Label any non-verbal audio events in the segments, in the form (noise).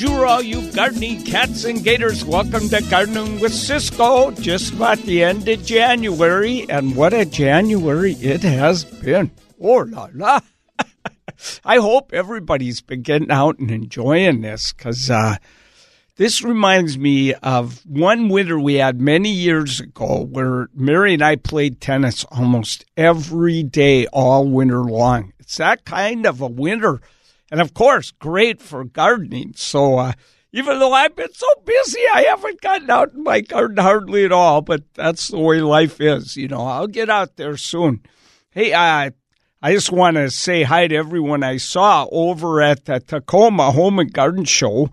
Bonjour, all you gardening cats and gators. Welcome to Gardening with Ciscoe. Just about the end of January, and what a January it has been. Oh la la. (laughs) I hope everybody's been getting out and enjoying this because uh, this reminds me of one winter we had many years ago where Mary and I played tennis almost every day all winter long. It's that kind of a winter and of course, great for gardening. So, uh, even though I've been so busy, I haven't gotten out in my garden hardly at all, but that's the way life is. You know, I'll get out there soon. Hey, uh, I just want to say hi to everyone I saw over at the Tacoma Home and Garden Show.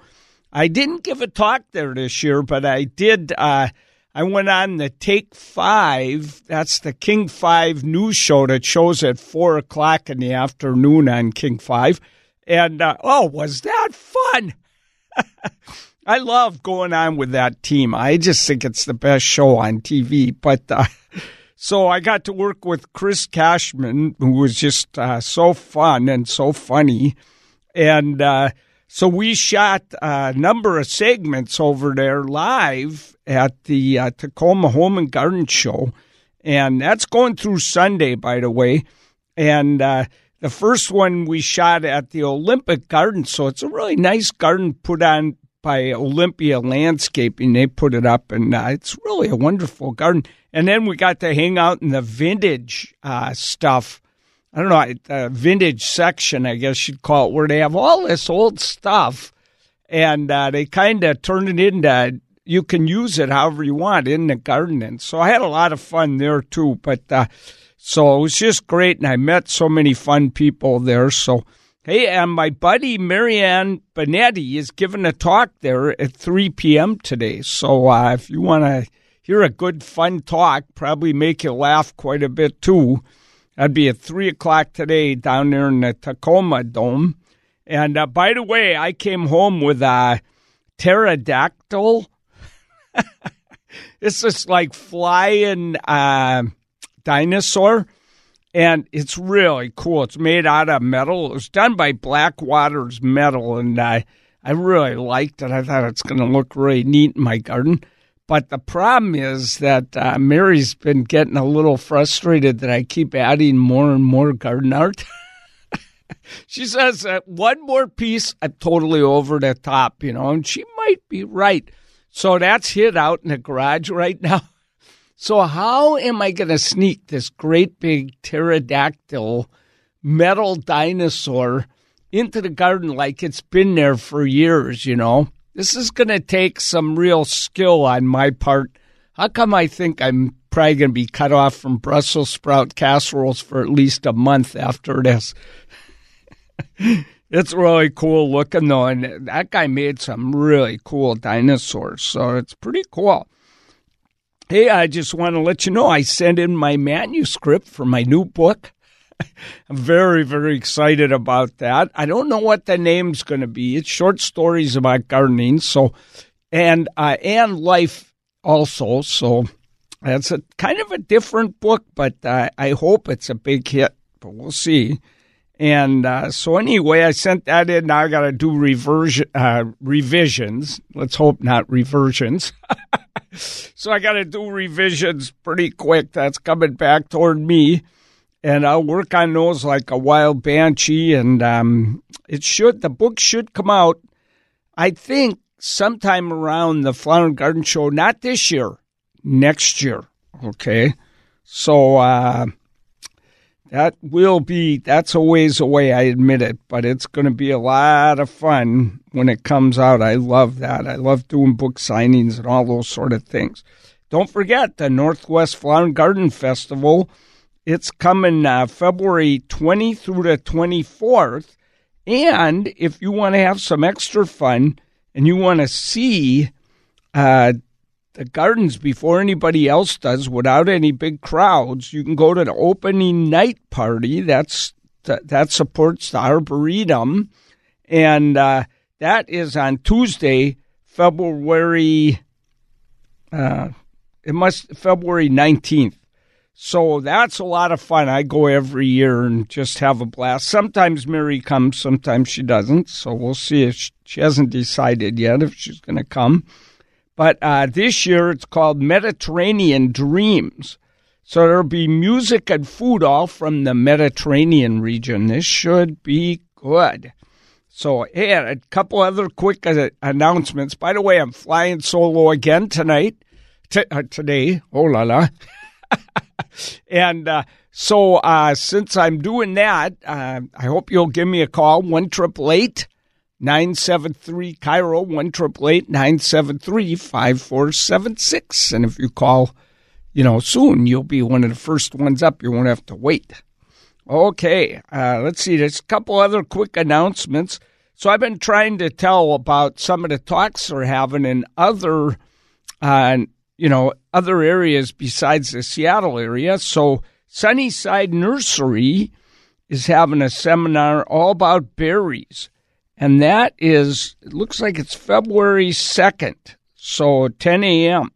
I didn't give a talk there this year, but I did. Uh, I went on the Take Five. That's the King Five news show that shows at four o'clock in the afternoon on King Five. And uh, oh, was that fun? (laughs) I love going on with that team. I just think it's the best show on TV. But uh, (laughs) so I got to work with Chris Cashman, who was just uh, so fun and so funny. And uh, so we shot a number of segments over there live at the uh, Tacoma Home and Garden Show. And that's going through Sunday, by the way. And uh, the first one we shot at the Olympic Garden, so it's a really nice garden put on by Olympia Landscaping. They put it up, and uh, it's really a wonderful garden. And then we got to hang out in the vintage uh, stuff. I don't know, the vintage section, I guess you'd call it, where they have all this old stuff, and uh, they kind of turn it into you can use it however you want in the garden. And so I had a lot of fun there too. But uh, so it was just great, and I met so many fun people there. So, hey, and my buddy Marianne Binetti is giving a talk there at 3 p.m. today. So uh, if you want to hear a good, fun talk, probably make you laugh quite a bit too, that'd be at 3 o'clock today down there in the Tacoma Dome. And uh, by the way, I came home with a pterodactyl. (laughs) it's just like flying. Uh, dinosaur, and it's really cool. It's made out of metal. It was done by Blackwaters Metal, and I I really liked it. I thought it's going to look really neat in my garden. But the problem is that uh, Mary's been getting a little frustrated that I keep adding more and more garden art. (laughs) she says that one more piece, I'm totally over the top, you know, and she might be right. So that's hid out in the garage right now. (laughs) So, how am I going to sneak this great big pterodactyl metal dinosaur into the garden like it's been there for years, you know? This is going to take some real skill on my part. How come I think I'm probably going to be cut off from Brussels sprout casseroles for at least a month after this? (laughs) it's really cool looking, though, and that guy made some really cool dinosaurs, so it's pretty cool. Hey, I just want to let you know I sent in my manuscript for my new book. (laughs) I'm very, very excited about that. I don't know what the name's going to be. It's short stories about gardening, so and uh, and life also. So that's a kind of a different book, but uh, I hope it's a big hit. But we'll see. And uh, so anyway, I sent that in. Now I got to do reversion, uh, revisions. Let's hope not reversions. (laughs) (laughs) so I got to do revisions pretty quick. That's coming back toward me. And I'll work on those like a wild banshee. And um, it should, the book should come out, I think, sometime around the Flower and Garden Show, not this year, next year. Okay. So, uh, that will be that's a ways away i admit it but it's going to be a lot of fun when it comes out. I love that. I love doing book signings and all those sort of things. Don't forget the northwest flower and garden festival. It's coming uh, february 20 through the 24th and if you want to have some extra fun and you want to see uh, the gardens before anybody else does without any big crowds. You can go to the opening night party. That's that, that supports the Arboretum, and uh, that is on Tuesday, February. Uh, it must February nineteenth. So that's a lot of fun. I go every year and just have a blast. Sometimes Mary comes, sometimes she doesn't. So we'll see if she, she hasn't decided yet if she's going to come. But uh, this year it's called Mediterranean Dreams. So there'll be music and food all from the Mediterranean region. This should be good. So, hey, a couple other quick uh, announcements. By the way, I'm flying solo again tonight, t- uh, today. Oh la la. (laughs) and uh, so, uh, since I'm doing that, uh, I hope you'll give me a call one triple eight nine seven three KIRO one triple eight nine seven three five four seven six. And if you call, you know, soon, you'll be one of the first ones up. You won't have to wait. Okay, uh, let's see. There's a couple other quick announcements. So I've been trying to tell about some of the talks they're having in other, uh, you know, other areas besides the Seattle area. So Sunnyside Nursery is having a seminar all about berries, and that is it looks like it's February second, so 10 a.m.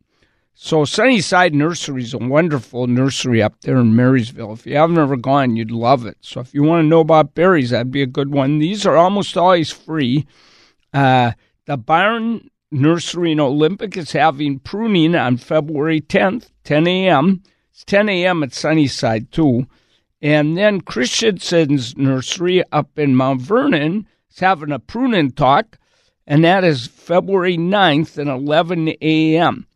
So Sunnyside Nursery is a wonderful nursery up there in Marysville. If you haven't ever gone, you'd love it. So if you want to know about berries, that'd be a good one. These are almost always free. Uh, the Barn Nursery in Olympic is having pruning on February 10th, 10 a.m. It's 10 a.m. at Sunnyside too. And then Christianson's Nursery up in Mount Vernon having a pruning talk, and that is February 9th at 11 a.m.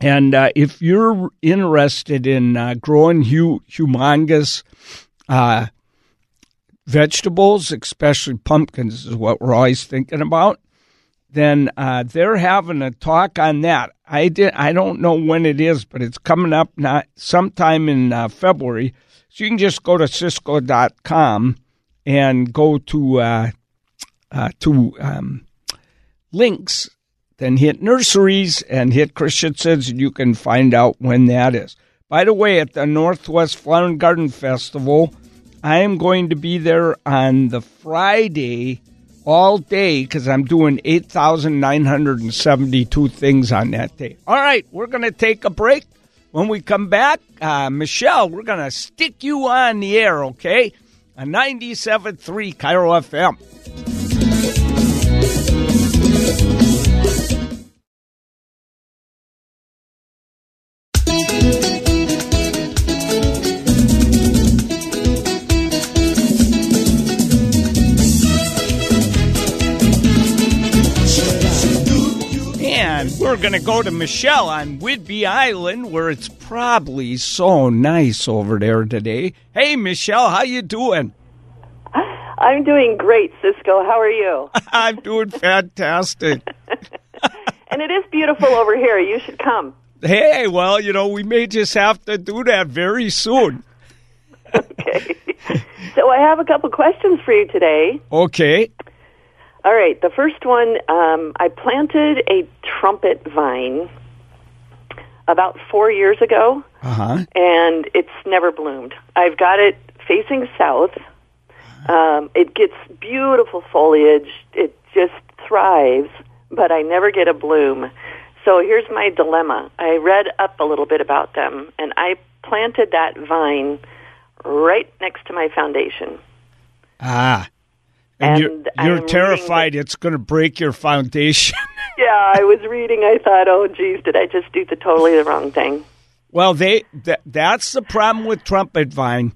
And uh, if you're interested in uh, growing hu- humongous uh, vegetables, especially pumpkins, is what we're always thinking about, then uh, they're having a talk on that. I did. I don't know when it is, but it's coming up not sometime in uh, February. So you can just go to Ciscoe.com and go to uh, to um, links then hit nurseries and hit Christianson's, and you can find out when that is. By the way, at the Northwest Flower and Garden Festival, I am going to be there on the Friday all day because I'm doing 8,972 things on that day. All right, we're going to take a break. When we come back, uh, Michelle, we're going to stick you on the air, okay? A 97.3 KIRO FM. Going to go to Michelle on Whidbey Island, where it's probably so nice over there today. Hey, Michelle, how you doing? I'm doing great, Ciscoe. How are you? (laughs) I'm doing fantastic. (laughs) and it is beautiful over here. You should come. Hey, well, you know, we may just have to do that very soon. (laughs) okay. So I have a couple questions for you today. Okay. All right. The first one, um, I planted a trumpet vine about four years ago, uh-huh. and it's never bloomed. I've got it facing south. Um, it gets beautiful foliage. It just thrives, but I never get a bloom. So here's my dilemma. I read up a little bit about them, and I planted that vine right next to my foundation. Ah. And, and you're, you're terrified it's going to break your foundation. (laughs) yeah, I was reading. I thought, oh, geez, did I just do the totally the wrong thing? Well, they th- that's the problem with trumpet vine.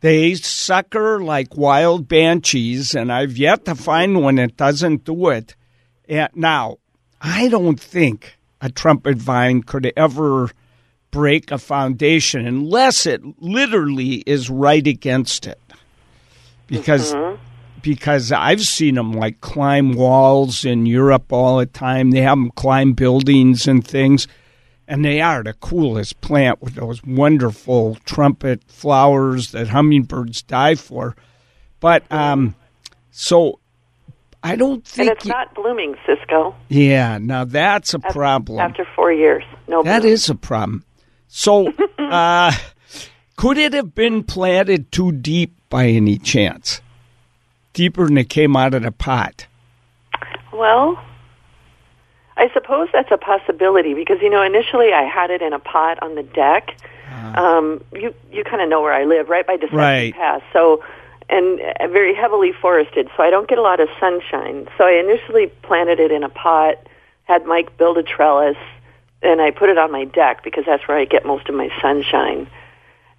They sucker like wild banshees, and I've yet to find one that doesn't do it. And now, I don't think a trumpet vine could ever break a foundation unless it literally is right against it. Because mm-hmm because I've seen them like climb walls in Europe all the time. They have them climb buildings and things, and they are the coolest plant with those wonderful trumpet flowers that hummingbirds die for. But um, so I don't think and it's you, not blooming, Ciscoe. Yeah, now that's a after, problem. After four years, no. That bloom. is a problem. So, (laughs) uh, could it have been planted too deep by any chance? Deeper than it came out of the pot? Well, I suppose that's a possibility because you know initially I had it in a pot on the deck. Um, you you kind of know where I live, right by Deception Right. Pass. So and uh, very heavily forested, so I don't get a lot of sunshine. So I initially planted it in a pot, had Mike build a trellis, and I put it on my deck because that's where I get most of my sunshine.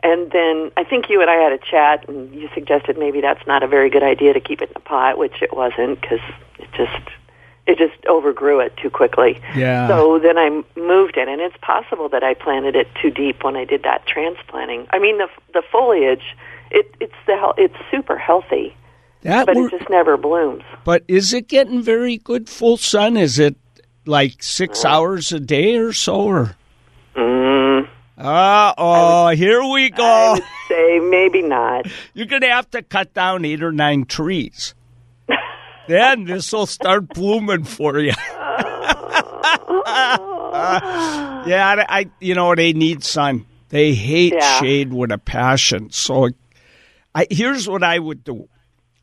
And then I think you and I had a chat, and you suggested maybe that's not a very good idea to keep it in a pot, which it wasn't because it just it just overgrew it too quickly. Yeah. So then I moved it, and it's possible that I planted it too deep when I did that transplanting. I mean, the the foliage, it it's the it's super healthy, That but wor- it just never blooms. but is it getting very good full sun? Is it like six hours a day or so? Or uh oh, here we I go. would say maybe not. (laughs) You're gonna have to cut down eight or nine trees. then this will start blooming for you. (laughs) yeah, I, I- you know they need sun. They hate Yeah. shade with a passion. So, I here's what I would do.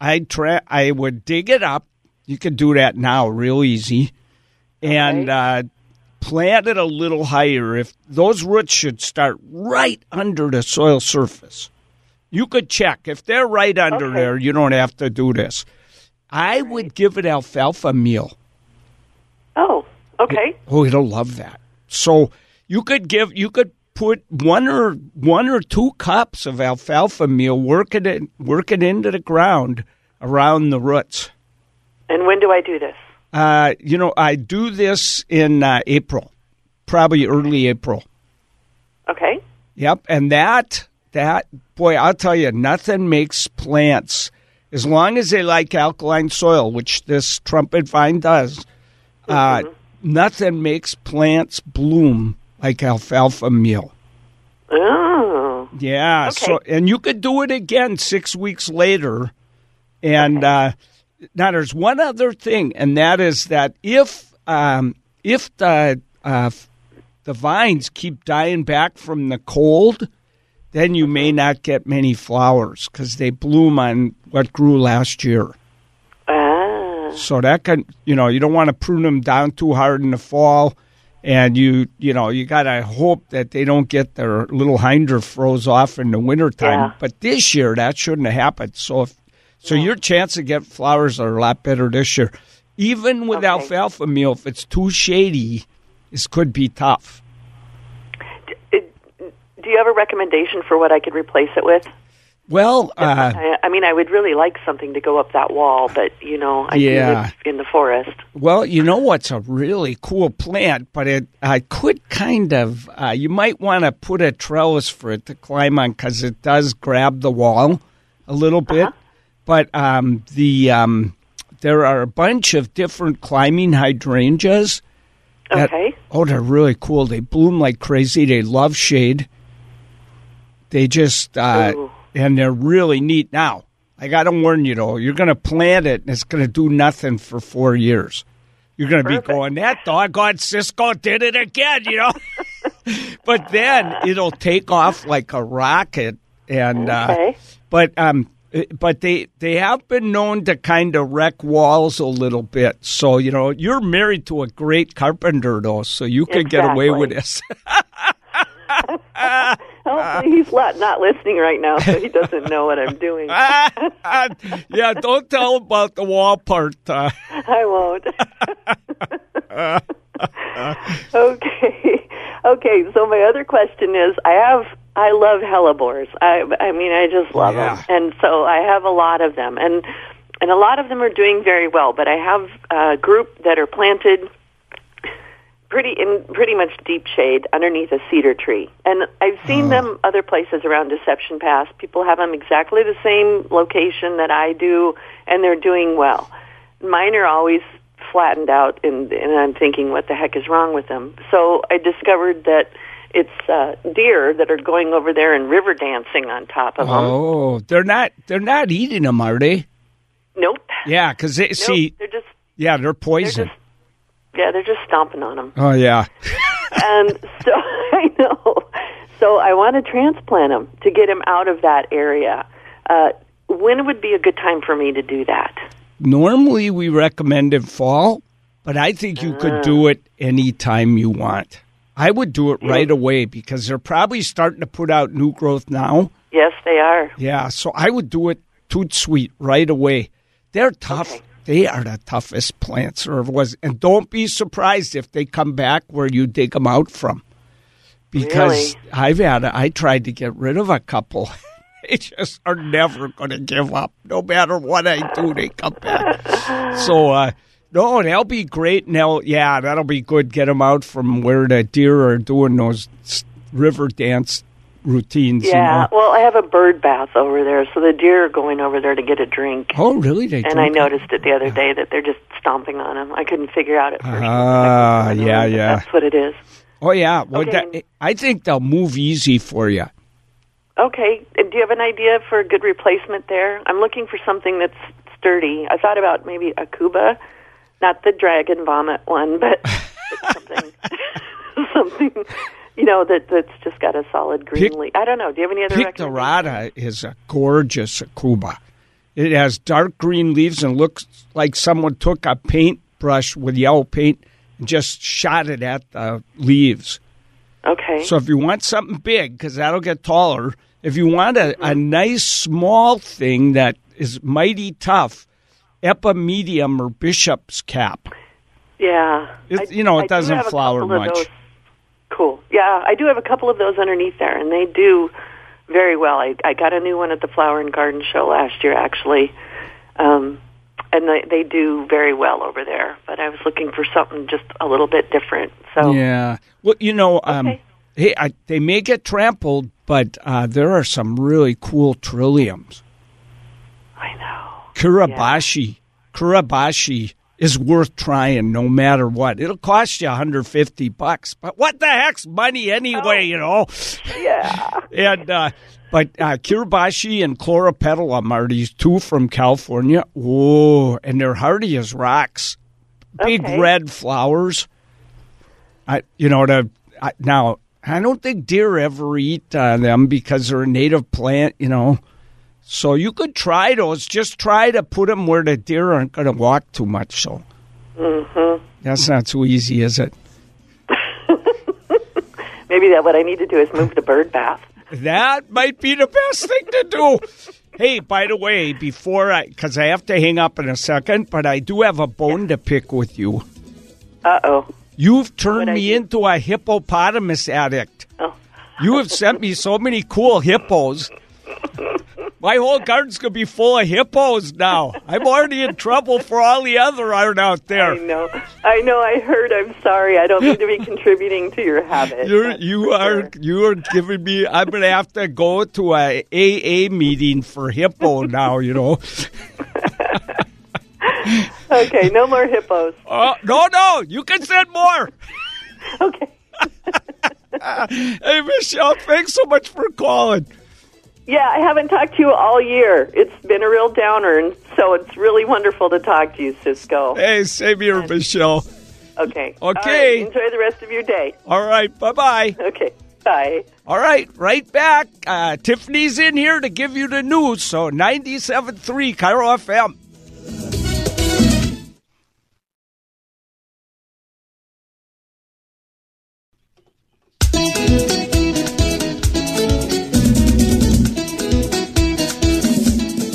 I try. I would dig it up. You can do that now, real easy, and Okay. uh, plant it a little higher. If those roots should start right under the soil surface, you could check if they're right under Okay. there. You don't have to do this. I would give it alfalfa meal. Oh, okay. Oh, it'll love that. So you could give you could put one or one or two cups of alfalfa meal, work it in, work it into the ground around the roots. And when do I do this? Uh, you know, I do this in uh, April, probably early April. Okay. Yep, and that that boy, I'll tell you, nothing makes plants as long as they like alkaline soil, which this trumpet vine does. Uh, nothing makes plants bloom like alfalfa meal. Oh, Yeah. Okay. So, and you could do it again six weeks later. And uh, now there's one other thing, and that is that if um, if the uh, the vines keep dying back from the cold, then you may not get many flowers because they bloom on what grew last year. ah, So that can, you know, you don't want to prune them down too hard in the fall, and you, you know, you got to hope that they don't get their little hinder froze off in the wintertime. Yeah. But this year, that shouldn't have happened. So, if, so your chance to get flowers are a lot better this year. Even with Okay. alfalfa meal, if it's too shady, this could be tough. do you have a recommendation for what I could replace it with? Well, uh, I, I mean, I would really like something to go up that wall, but you know, I Yeah. in the forest. Well, you know what's a really cool plant, but it I could kind of uh, you might want to put a trellis for it to climb on because it does grab the wall a little bit. But um, the um, there are a bunch of different climbing hydrangeas. that- Okay. oh, they're really cool. They bloom like crazy. They love shade. They just uh, and they're really neat. Now, I got to warn you though, you're going to plant it and it's going to do nothing for four years. You're going to be going, that doggone Ciscoe did it again, you know. (laughs) but then it'll take off like a rocket, and uh, but um, but they they have been known to kind of wreck walls a little bit. So you know, you're married to a great carpenter though, so you could get away with this. (laughs) (laughs) Hopefully, he's not, not listening right now, so he doesn't know what I'm doing. (laughs) yeah, don't tell about the wall part. Uh, I won't. okay. Okay, so my other question is I have I love hellebores. I I mean I just love Yeah. them. And so I have a lot of them and and a lot of them are doing very well, but I have a group that are planted pretty in pretty much deep shade underneath a cedar tree. And I've seen oh. them other places around Deception Pass. People have them exactly the same location that I do and they're doing well. Mine are always flattened out and and I'm thinking what the heck is wrong with them. So I discovered that it's uh, deer that are going over there and river dancing on top of them. oh, they're not they're not eating them, are they? Nope. Yeah, because they Nope. see, they're just yeah, they're they're poison. just yeah, they're just stomping on them. oh yeah. (laughs) and so (laughs) I know. So I want to transplant him to get him out of that area. Uh, when would be a good time for me to do that? Normally, we recommend in fall, but I think you could do it anytime you want. I would do it right away because they're probably starting to put out new growth now. Yes, they are. Yeah, so I would do it toot sweet right away. They're tough. Okay. They are the toughest plants there ever was. And don't be surprised if they come back where you dig them out from. Because Really? I've had, I tried to get rid of a couple. (laughs) they just are never going to give up. No matter what I do, they come back. So, uh, no, they'll be great. They'll, yeah, that'll be good. Get them out from where the deer are doing those river dance routines. you Yeah. know. Well, I have a bird bath over there, so the deer are going over there to get a drink. Oh, really? They And I noticed it the other day that they're just stomping on them. I couldn't figure out at first. Ah, going yeah, yeah. That's what it is. Oh yeah, well, Okay. that, I think they'll move easy for you. Okay. Do you have an idea for a good replacement there? I'm looking for something that's sturdy. I thought about maybe aucuba, not the dragon vomit one, but (laughs) something, something, you know, that that's just got a solid green Pic- leaf. I don't know. Do you have any other? Picturata is a gorgeous aucuba. It has dark green leaves and looks like someone took a paintbrush with yellow paint and just shot it at the leaves. Okay. So if you want something big, because that'll get taller, if you want a, a mm-hmm. nice small thing that is mighty tough, epimedium or bishop's cap. yeah. It- you know, it I do doesn't a flower much. Cool. Yeah, I do have a couple of those underneath there, and they do very well. I, I got a new one at the Flower and Garden Show last year, actually, um, and they, they do very well over there. But I was looking for something just a little bit different. So Yeah. Well, you know, um, Okay. hey, I, they may get trampled, but uh, there are some really cool trilliums. I know. Kurabashi. Kurabashi is worth trying no matter what. It'll cost you 150 bucks, but what the heck's money anyway, you know? Yeah. (laughs) And uh, but uh, Kirabashi and chloropetalum are these two from California. Whoa, and they're hardy as rocks. Big Okay. red flowers. I, you know, the I, now I don't think deer ever eat uh, them because they're a native plant. You know, so you could try those. Just try to put them where the deer aren't going to walk too much. So Mm-hmm. that's not so easy, is it? (laughs) Maybe that what I need to do is move the bird bath. That might be the best thing to do. Hey, by the way, before I, because I have to hang up in a second, but I do have a bone to pick with you. Uh oh. You've turned What'd me into a hippopotamus addict. Oh. You have sent me so many cool hippos. (laughs) My whole garden's gonna be full of hippos now. I'm already in trouble for all the other art out there. I know. I know. I heard. I'm sorry. I don't mean to be (laughs) contributing to your habit. You're, you are sure. you are giving me. I'm gonna have to go to a AA meeting for hippo now. You know. (laughs) Okay. No more hippos. (laughs) Uh, no, no, you can send more. Okay. Hey, Michelle, thanks so much for calling. Yeah, I haven't talked to you all year. It's been a real downer, and so it's really wonderful to talk to you, Ciscoe. Hey, same here, Michelle. Okay. Okay. right, Enjoy the rest of your day. All right, bye bye. Okay. Bye. All right, right back. Uh, Tiffany's in here to give you the news. So 97.3 KIRO FM.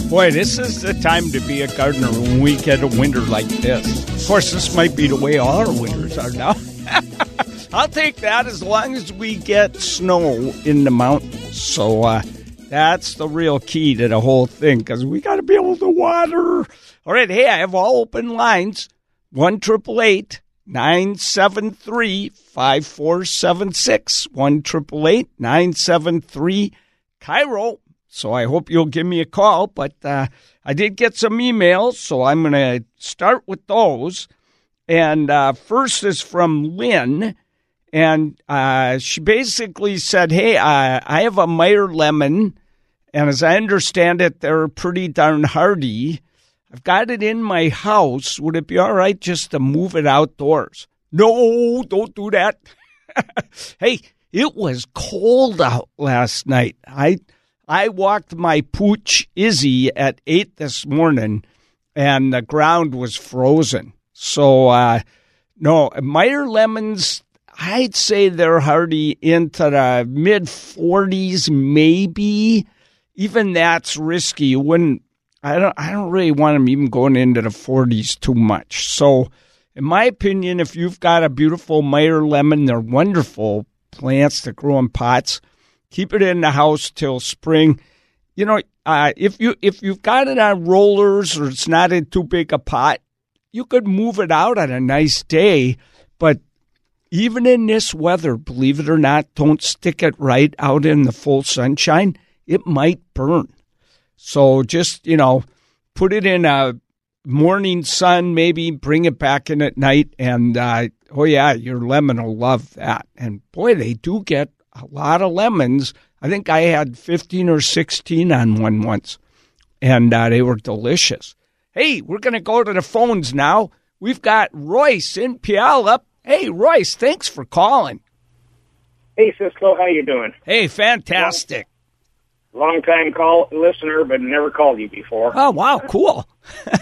Boy, this is the time to be a gardener when we get a winter like this. Of course, this might be the way all our winters are now. (laughs) I'll take that as long as we get snow in the mountains. So uh, that's the real key to the whole thing because we got to be able to water. All right, hey, I have all open lines. One triple eight nine seven three five four seven six. One triple eight nine seven three KIRO. So I hope you'll give me a call. But uh, I did get some emails, so I'm going to start with those. And uh, first is from Lynn. And uh, she basically said, Hey, I have a Meyer lemon. And as I understand it, they're pretty darn hardy. I've got it in my house. Would it be all right just to move it outdoors? No, don't do that. (laughs) hey, it was cold out last night. I I walked my pooch Izzy at eight this morning, and the ground was frozen. So uh, No, Meyer lemons, I'd say they're hardy into the mid 40s, maybe. Even that's risky. You wouldn't. I don't. I don't really want them even going into the 40s too much. So, in my opinion, if you've got a beautiful Meyer lemon, they're wonderful plants that grow in pots. Keep it in the house till spring. You know, uh, if you if you've got it on rollers or it's not in too big a pot, you could move it out on a nice day. But even in this weather, believe it or not, don't stick it right out in the full sunshine. It might burn. So just you know, put it in a morning sun, maybe bring it back in at night, and uh, oh yeah, your lemon will love that. And boy, they do get a lot of lemons. I think I had fifteen or sixteen on one once, and uh, they were delicious. Hey, we're gonna go to the phones now. We've got Royce in Puyallup. Hey, Royce, thanks for calling. Hey, Ciscoe, how you doing? Hey, fantastic. Long time call listener, but never called you before. Oh wow, cool. (laughs)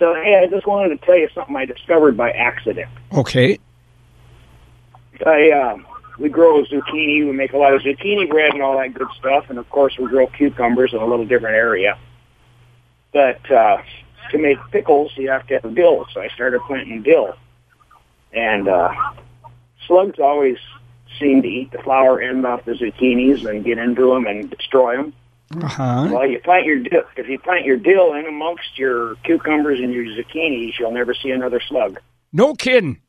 So, hey, I just wanted to tell you something I discovered by accident. Okay. I uh, we grow zucchini. We make a lot of zucchini bread and all that good stuff, and of course we grow cucumbers in a little different area. But uh, to make pickles, you have to have dill. So I started planting dill, and uh, slugs always seem to eat the flower end off the zucchinis and get into them and destroy them. Uh-huh. Well, you plant your dill, if you plant your dill in amongst your cucumbers and your zucchinis, you'll never see another slug. No kidding.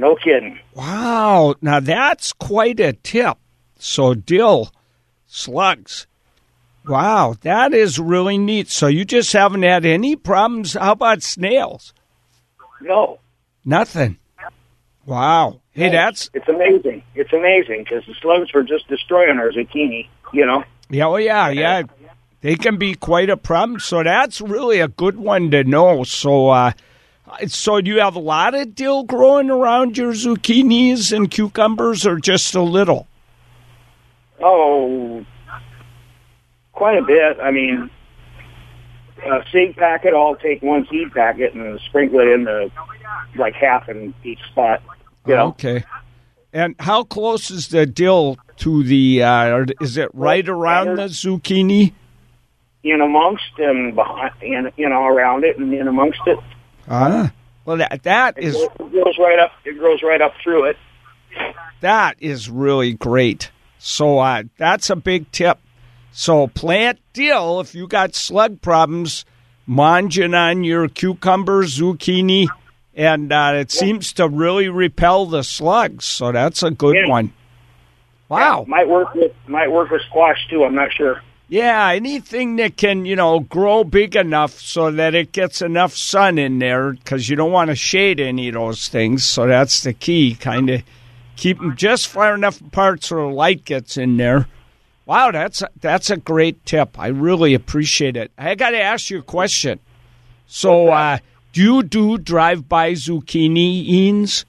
No kidding. Wow. Now that's quite a tip. So dill, slugs. Wow, that is really neat. So you just haven't had any problems. How about snails? No, Nothing. Wow. Hey, that's it's amazing. It's amazing because the slugs were just destroying our zucchini. You know. yeah, oh yeah, yeah. They can be quite a problem. So that's really a good one to know. So, uh, so do you have a lot of dill growing around your zucchinis and cucumbers, or just a little? Oh, quite a bit. I mean, a seed packet. I'll take one seed packet and sprinkle it in the like half in each spot. You know. Okay. And how close is the dill to the? Uh, is it right around the zucchini? in amongst and behind, in, you know, around it and in amongst it. Ah. Well, that that is It goes right up. It grows right up through it. that is really great. So uh, that's a big tip. So plant dill if you got slug problems, munging on your cucumber, zucchini, and uh, it seems to really repel the slugs. So that's a good Yeah. one. Wow. Might work with might work with squash too. I'm not sure. Yeah, anything that can, you know, grow big enough so that it gets enough sun in there because you don't want to shade any of those things. So that's the key, kind of keep them just far enough apart so the light gets in there. Wow, that's a, that's a great tip. I really appreciate it. I got to ask you a question. So, uh, do you do drive-by zucchini eans?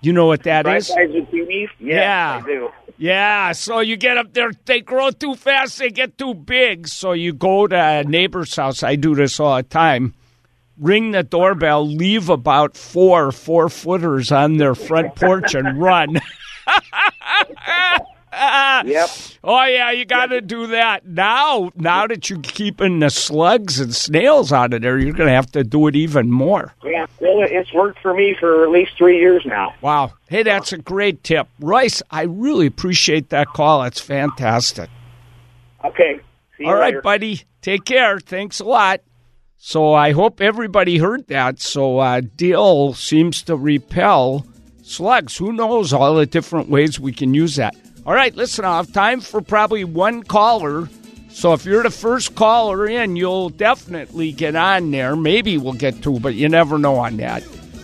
You know what that Right is? by zucchini. Yes, Yeah. I do. Yeah, so you get up there, they grow too fast, they get too big. So you go to a neighbor's house. I do this all the time. Ring the doorbell, leave about four four footers on their front porch and run. (laughs) Yep. (laughs) Oh yeah, you got to do that now. Now that you're keeping the slugs and snails out of there, you're going to have to do it even more. Yeah. Well, it's worked for me for at least three years now. Wow. Hey, that's a great tip, Royce. I really appreciate that call. It's fantastic. Okay. All right, later. buddy. Take care. Thanks a lot. So I hope everybody heard that. So uh, dill seems to repel slugs. Who knows all the different ways we can use that. All right, listen, have time for probably one caller. So if you're the first caller in, you'll definitely get on there. Maybe we'll get two, but you never know on that.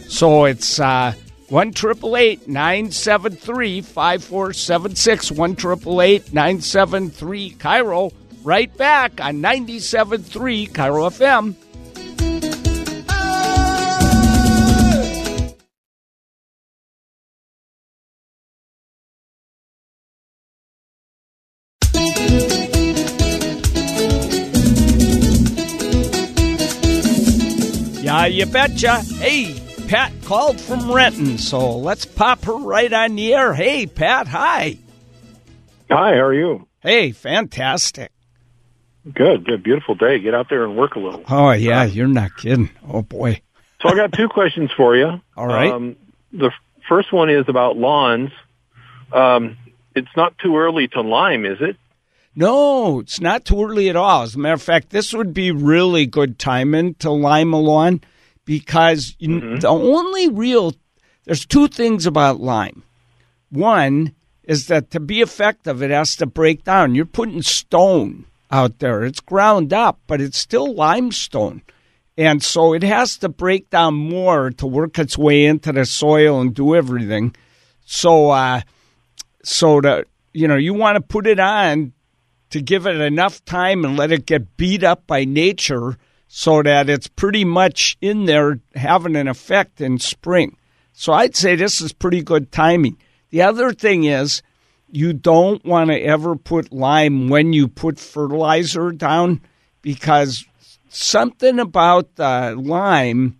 So it's uh, one triple eight nine seven three five four seven six one triple eight nine seven three KIRO. Right back on 97.3 KIRO FM. You betcha. Hey, Pat called from Renton, so let's pop her right on the air. Hey, Pat, hi. Hi, how are you? Hey, fantastic. Good, good, beautiful day. Get out there and work a little. Oh, yeah, you're not kidding. Oh, boy. So I got two questions for you. (laughs) All right. Um, the first one is about lawns. Um, it's not too early to lime, is it? No, it's not too early at all. As a matter of fact, this would be really good timing to lime a lawn because you, the only real there's two things about lime. One is that to be effective, it has to break down. You're putting stone out there. It's ground up, but it's still limestone. And so it has to break down more to work its way into the soil and do everything. So, uh, so that you know, you want to put it on to give it enough time and let it get beat up by nature so that it's pretty much in there having an effect in spring. So I'd say this is pretty good timing. The other thing is you don't want to ever put lime when you put fertilizer down because something about the lime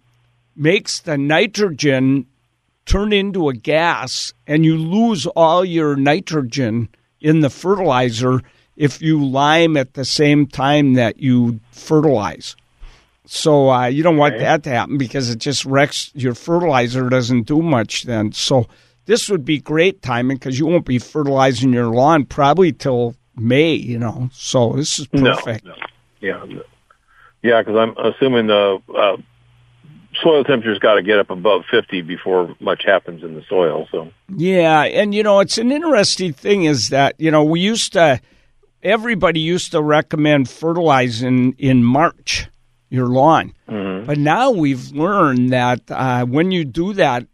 makes the nitrogen turn into a gas and you lose all your nitrogen in the fertilizer if you lime at the same time that you fertilize. So uh, you don't want that to happen because it just wrecks your fertilizer doesn't do much then. So this would be great timing because you won't be fertilizing your lawn probably till May, you know. So this is perfect. No, no. Yeah, no. yeah, because I'm assuming the uh, soil temperature's got to get up above 50 before much happens in the soil. So Yeah, and you know, it's an interesting thing is that, you know, we used to everybody used to recommend fertilizing in March your lawn. But now we've learned that uh, when you do that,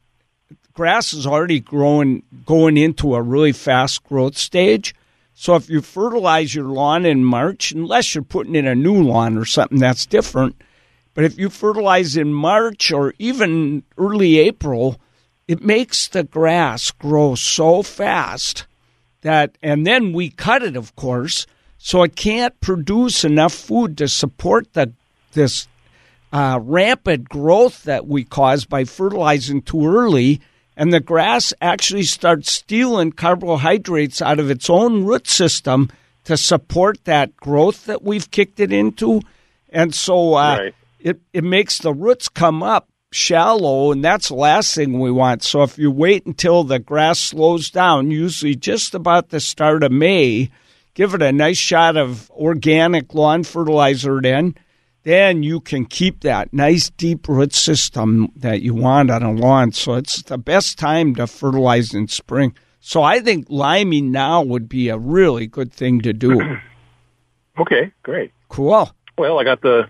grass is already growing going into a really fast growth stage. So if you fertilize your lawn in March, unless you're putting in a new lawn or something that's different, but if you fertilize in March or even early April, it makes the grass grow so fast that, and then we cut it, of course, so it can't produce enough food to support the this uh, rampant growth that we cause by fertilizing too early. And the grass actually starts stealing carbohydrates out of its own root system to support that growth that we've kicked it into. And so uh, Right. it, it makes the roots come up shallow, and that's the last thing we want. So if you wait until the grass slows down, usually just about the start of May, give it a nice shot of organic lawn fertilizer then. Then you can keep that nice deep root system that you want on a lawn. So it's the best time to fertilize in spring. So I think liming now would be a really good thing to do. (clears throat) okay, great. Cool. Well, I got the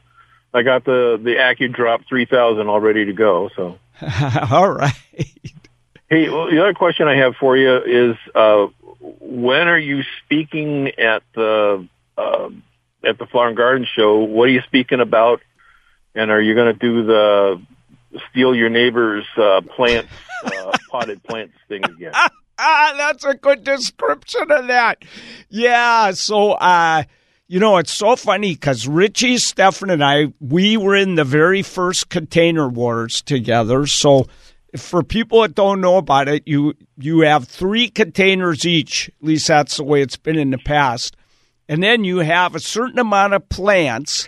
I got the the AccuDrop 3000 all ready to go. So (laughs) All right. hey, well, the other question I have for you is uh, when are you speaking at the uh, at the Flower and Garden Show? What are you speaking about? And are you going to do the steal your neighbor's uh, plants, uh, (laughs) potted plants thing again? (laughs) ah, that's a good description of that. Yeah. So, uh, you know, it's so funny because Richie, Steffen, and I, we were in the very first container wars together. So, for people that don't know about it, you you have three containers each. At least that's the way it's been in the past. And then you have a certain amount of plants,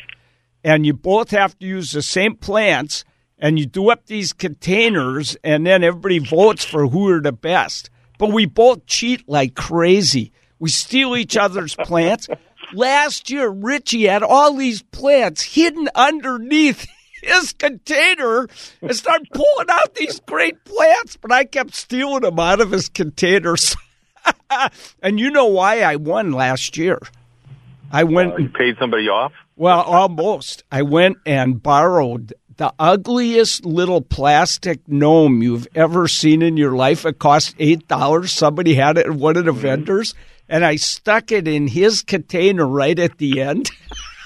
and you both have to use the same plants, and you do up these containers, and then everybody votes for who are the best. But we both cheat like crazy. We steal each other's plants. Last year, Richie had all these plants hidden underneath (laughs) his container and started pulling out these great plants, but I kept stealing them out of his containers. (laughs) and you know why I won last year? I went Uh, you paid somebody off? well, almost. I went and borrowed the ugliest little plastic gnome you've ever seen in your life. It cost eight dollars. Somebody had it at one of the vendors, and I stuck it in his container right at the end.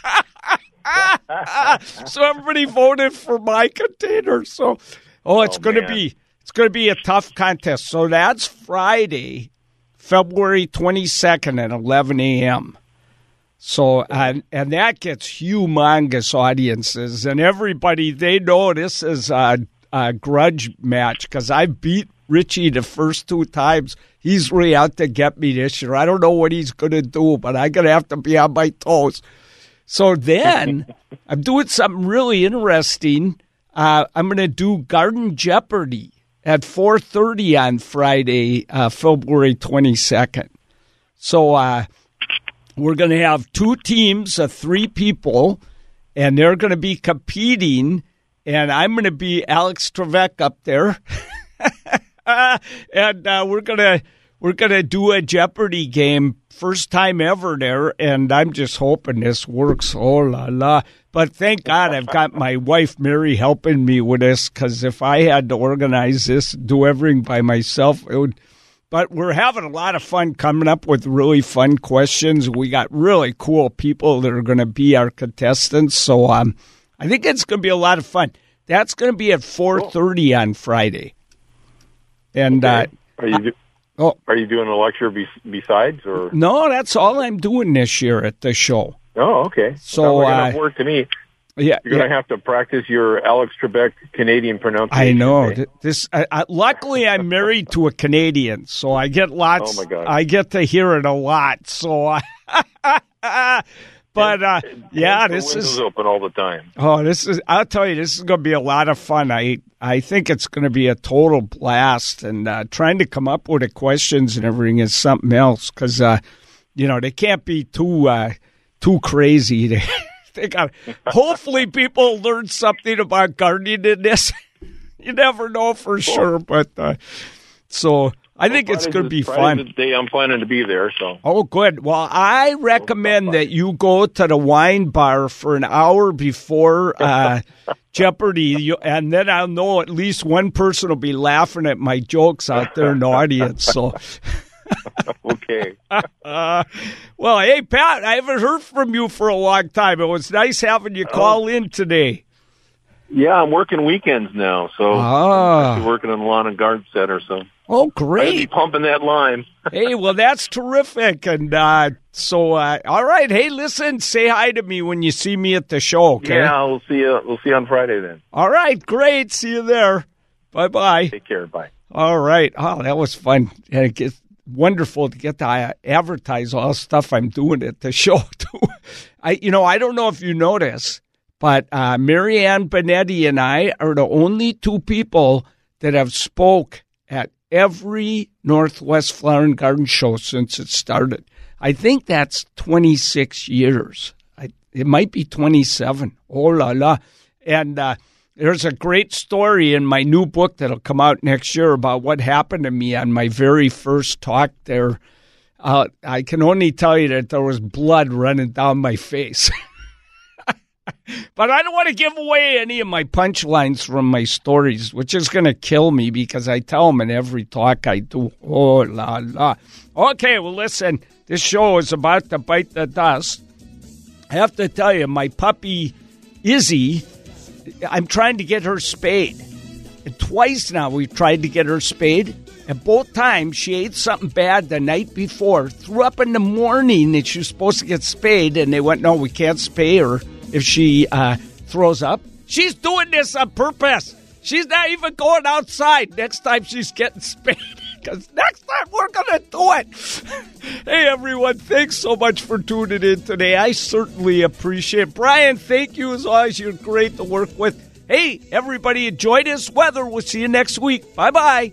(laughs) so everybody voted for my container. So, oh, it's Oh, going to be it's going to be a tough contest. So that's Friday, February twenty second at eleven a.m. So and and that gets humongous audiences, and everybody they know this is a, uh, grudge match because I beat Richie the first two times. He's really out to get me this year. I don't know what he's going to do, but I'm going to have to be on my toes. So then (laughs) I'm doing something really interesting. Uh, I'm going to do Garden Jeopardy at 4:30 on Friday, uh, February 22nd. So uh, we're going to have two teams of three people, and they're going to be competing. And I'm going to be Alex Trebek up there, (laughs) and uh, we're gonna we're gonna do a Jeopardy game, first time ever there. And I'm just hoping this works. Oh la la! But thank God I've got my wife Mary helping me with this because if I had to organize this, do everything by myself, it would. But we're having a lot of fun coming up with really fun questions. We got really cool people that are going to be our contestants. So um, I think it's going to be a lot of fun. That's going to be at four thirty on Friday. And Okay. uh, Are you do- oh are you doing a lecture be- besides or? no, that's all I'm doing this year at the show. Oh, okay. So, like uh, work to me. Yeah, You're yeah. going to have to practice your Alex Trebek Canadian pronunciation. I know. This. I, I, luckily, I'm married to a Canadian, so I get lots. Oh, my God. I get to hear it a lot. So, I, (laughs) but uh, yeah, this is. open all the time. Oh, this is. I'll tell you, this is going to be a lot of fun. I I think it's going to be a total blast, and uh, trying to come up with the questions and everything is something else because uh, you know they can't be too uh, too crazy. (laughs) Got. Hopefully, people learn something about gardening in this. (laughs) you never know for sure, but uh, so I think it's going to be fun. day I'm planning to be there, so. Oh, good. Well, I recommend that you go to the wine bar for an hour before uh, (laughs) Jeopardy, and then I'll know at least one person will be laughing at my jokes out there in the audience. So, (laughs) (laughs) Okay. uh, (laughs) well, hey Pat, I haven't heard from you for a long time. It was nice having you call in today. yeah, I'm working weekends now, so Ah. I'm working in the lawn and garden center, so Oh, I'll be great. pumping that lime. (laughs) hey, well, that's terrific. And uh, so, uh, all right. Hey, listen, say hi to me when you see me at the show. Okay. Yeah, we'll see you. We'll see you on Friday then. All right, great. See you there. Bye bye. Take care. Bye. All right. Oh, that was fun. Wonderful to get to advertise all the stuff I'm doing at the (laughs) show too. I, you know, I don't know if you notice, but uh, Marianne Binetti and I are the only two people that have spoke at every Northwest Flower and Garden Show since it started. I think that's 26 years. I, it might be 27. Oh la la. And uh, there's a great story in my new book that'll come out next year about what happened to me on my very first talk there. Uh, I can only tell you that there was blood running down my face. (laughs) but I don't want to give away any of my punchlines from my stories, which is going to kill me because I tell them in every talk I do. Oh, la, la. Okay, well, listen, this show is about to bite the dust. I have to tell you, my puppy, Izzy, I'm trying to get her spayed. And twice now we've tried to get her spayed. And both times she ate something bad the night before, threw up in the morning that she was supposed to get spayed, and they went, no, we can't spay her if she uh, throws up. She's doing this on purpose. She's not even going outside next time she's getting (laughs) spayed. Because next time we're going to do it. hey, everyone, thanks so much for tuning in today. I certainly appreciate it. Brian, thank you as always. You're great to work with. Hey, everybody, enjoy this weather. We'll see you next week. Bye bye.